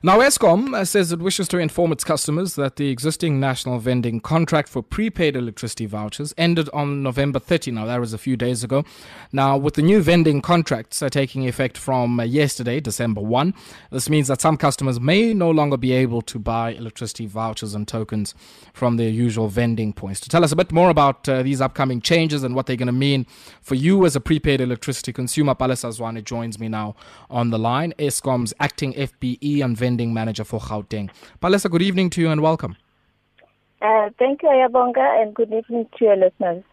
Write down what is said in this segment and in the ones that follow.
Now, Eskom uh, says it wishes to inform its customers that the existing national vending contract for prepaid electricity vouchers ended on November 30. Now, that was a few days ago. Now, with the new vending contracts uh, taking effect from uh, yesterday, December 1, this means that some customers may no longer be able to buy electricity vouchers and tokens from their usual vending points. To tell us a bit more about uh, these upcoming changes and what they're going to mean for you as a prepaid electricity consumer, Zwane joins me now on the line. Eskom's acting FBE and vending manager for Gauteng. Palesa, good evening to you and welcome. Uh, thank you, Ayabonga, and good evening to your listeners.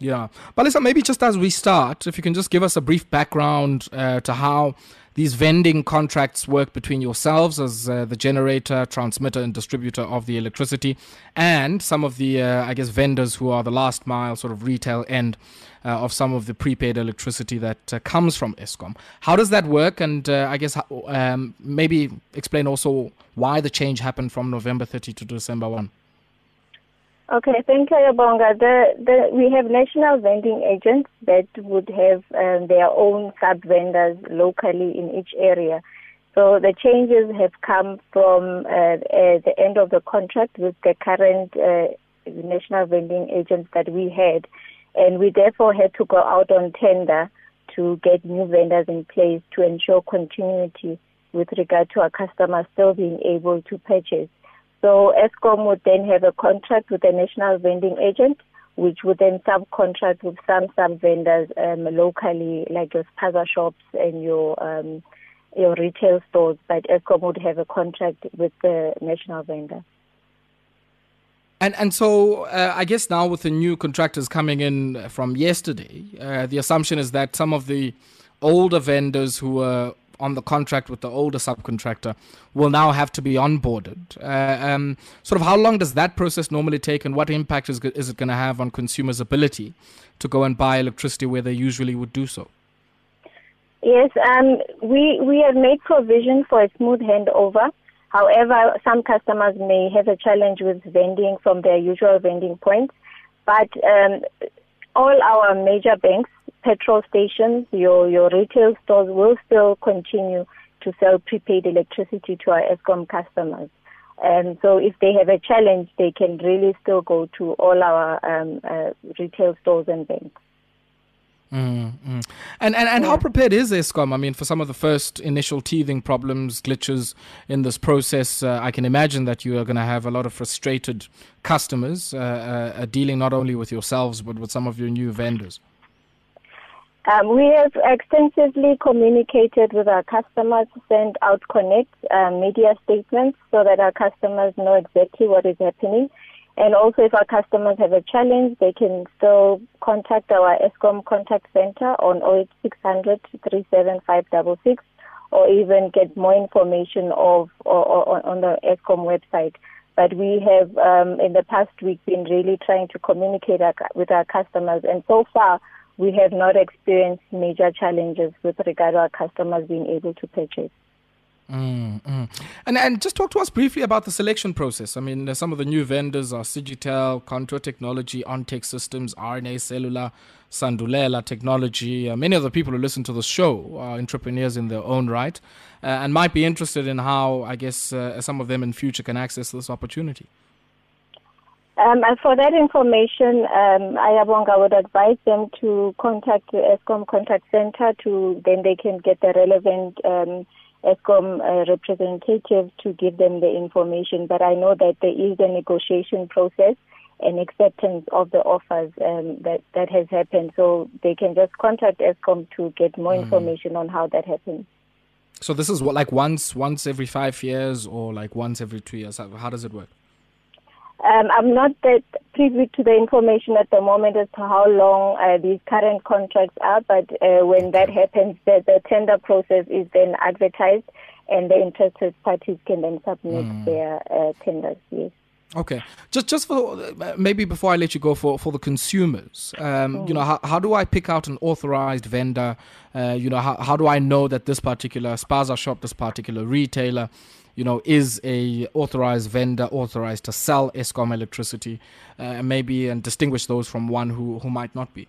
Yeah. But listen, maybe just as we start, if you can just give us a brief background uh, to how these vending contracts work between yourselves as uh, the generator, transmitter, and distributor of the electricity, and some of the, uh, I guess, vendors who are the last mile sort of retail end uh, of some of the prepaid electricity that uh, comes from Eskom. How does that work? And uh, I guess um, maybe explain also why the change happened from November 30 to December 1. Okay, thank you, Yabonga. The, the, we have national vending agents that would have um, their own sub vendors locally in each area. So the changes have come from uh, uh, the end of the contract with the current uh, national vending agents that we had, and we therefore had to go out on tender to get new vendors in place to ensure continuity with regard to our customers still being able to purchase. So Eskom would then have a contract with a national vending agent, which would then subcontract with some sub vendors um, locally, like your spaza shops and your um, your retail stores. But Eskom would have a contract with the national vendor. And and so uh, I guess now with the new contractors coming in from yesterday, uh, the assumption is that some of the older vendors who were on the contract with the older subcontractor will now have to be onboarded. Uh, um, sort of how long does that process normally take, and what impact is, is it going to have on consumers' ability to go and buy electricity where they usually would do so? Yes, um, we we have made provision for a smooth handover. However, some customers may have a challenge with vending from their usual vending points, but um, all our major banks petrol stations, your, your retail stores will still continue to sell prepaid electricity to our Eskom customers. And so if they have a challenge, they can really still go to all our um, uh, retail stores and banks. Mm, mm. And and, and yeah. how prepared is Eskom? I mean, for some of the first initial teething problems, glitches in this process, uh, I can imagine that you are going to have a lot of frustrated customers uh, uh, dealing not only with yourselves but with some of your new vendors. Um, we have extensively communicated with our customers, sent out connect um, media statements so that our customers know exactly what is happening. And also, if our customers have a challenge, they can still contact our Eskom contact center on 08600 37566 or even get more information of or, or, on the Eskom website. But we have, um, in the past week, been really trying to communicate our, with our customers, and so far, we have not experienced major challenges with regard to our customers being able to purchase. Mm, mm. And and just talk to us briefly about the selection process. I mean, some of the new vendors are Cigicell, Contour Technology, Ontec Systems, RNA Cellular, Sandulela Technology. Uh, many of the people who listen to the show are entrepreneurs in their own right uh, and might be interested in how, I guess, uh, some of them in future can access this opportunity. Um, for that information, um, Ayabonga would advise them to contact the Eskom Contact Center to then they can get the relevant um, Eskom uh, representative to give them the information. But I know that there is a negotiation process and acceptance of the offers um, that that has happened. So they can just contact Eskom to get more mm. information on how that happens. So this is what like once once every five years or like once every two years. How does it work? Um, I'm not that privy to the information at the moment as to how long uh, these current contracts are, but uh, when that happens, the, the, tender process is then advertised and the interested parties can then submit mm. their uh, tenders. Yes. Okay, just just for maybe before I let you go for, for the consumers, um, mm. you know, how, how do I pick out an authorized vendor? Uh, you know, how, how do I know that this particular spaza shop, this particular retailer, you know, is a authorized vendor authorized to sell Eskom electricity, uh, maybe and distinguish those from one who, who might not be?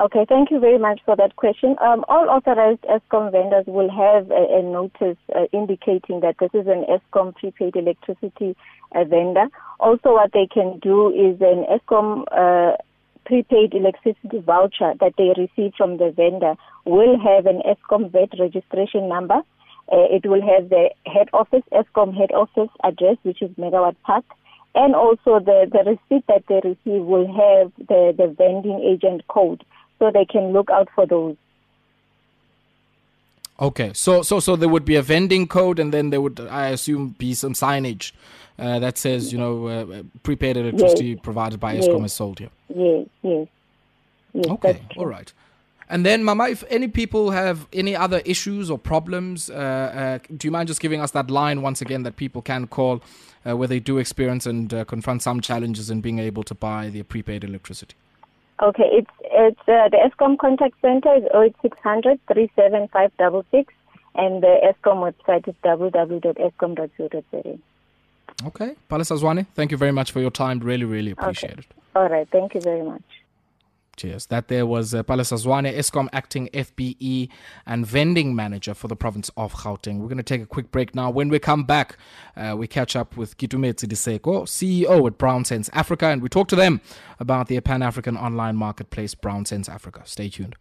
Okay, thank you very much for that question. Um, all authorized Eskom vendors will have a, a notice uh, indicating that this is an Eskom prepaid electricity uh, vendor. Also, what they can do is an Eskom uh, prepaid electricity voucher that they receive from the vendor will have an Eskom VAT registration number. Uh, it will have the head office, Eskom head office address, which is Megawatt Park and also the, the receipt that they receive will have the, the vending agent code so they can look out for those. Okay, so so so there would be a vending code, and then there would, I assume, be some signage uh, that says, you know, uh, prepaid electricity yes. provided by Eskom yes. is sold here. Yes, yes. yes okay, all right. And then, Mama, if any people have any other issues or problems, uh, uh, do you mind just giving us that line once again that people can call uh, where they do experience and uh, confront some challenges in being able to buy their prepaid electricity? Okay, it's it's uh, the Eskom contact center is 08600 37566 and the Eskom website is www.eskom.co.za. Okay, Palesa Zwane, thank you very much for your time. Really, really appreciate okay. it. All right, thank you very much. Cheers. That there was uh, Palesa Zwane, Eskom acting FBE and vending manager for the province of Gauteng. We're going to take a quick break now. When we come back, uh, we catch up with Kitumetsi Diseko, CEO at Brown Sense Africa, and we talk to them about the Pan African online marketplace, Brown Sense Africa. Stay tuned.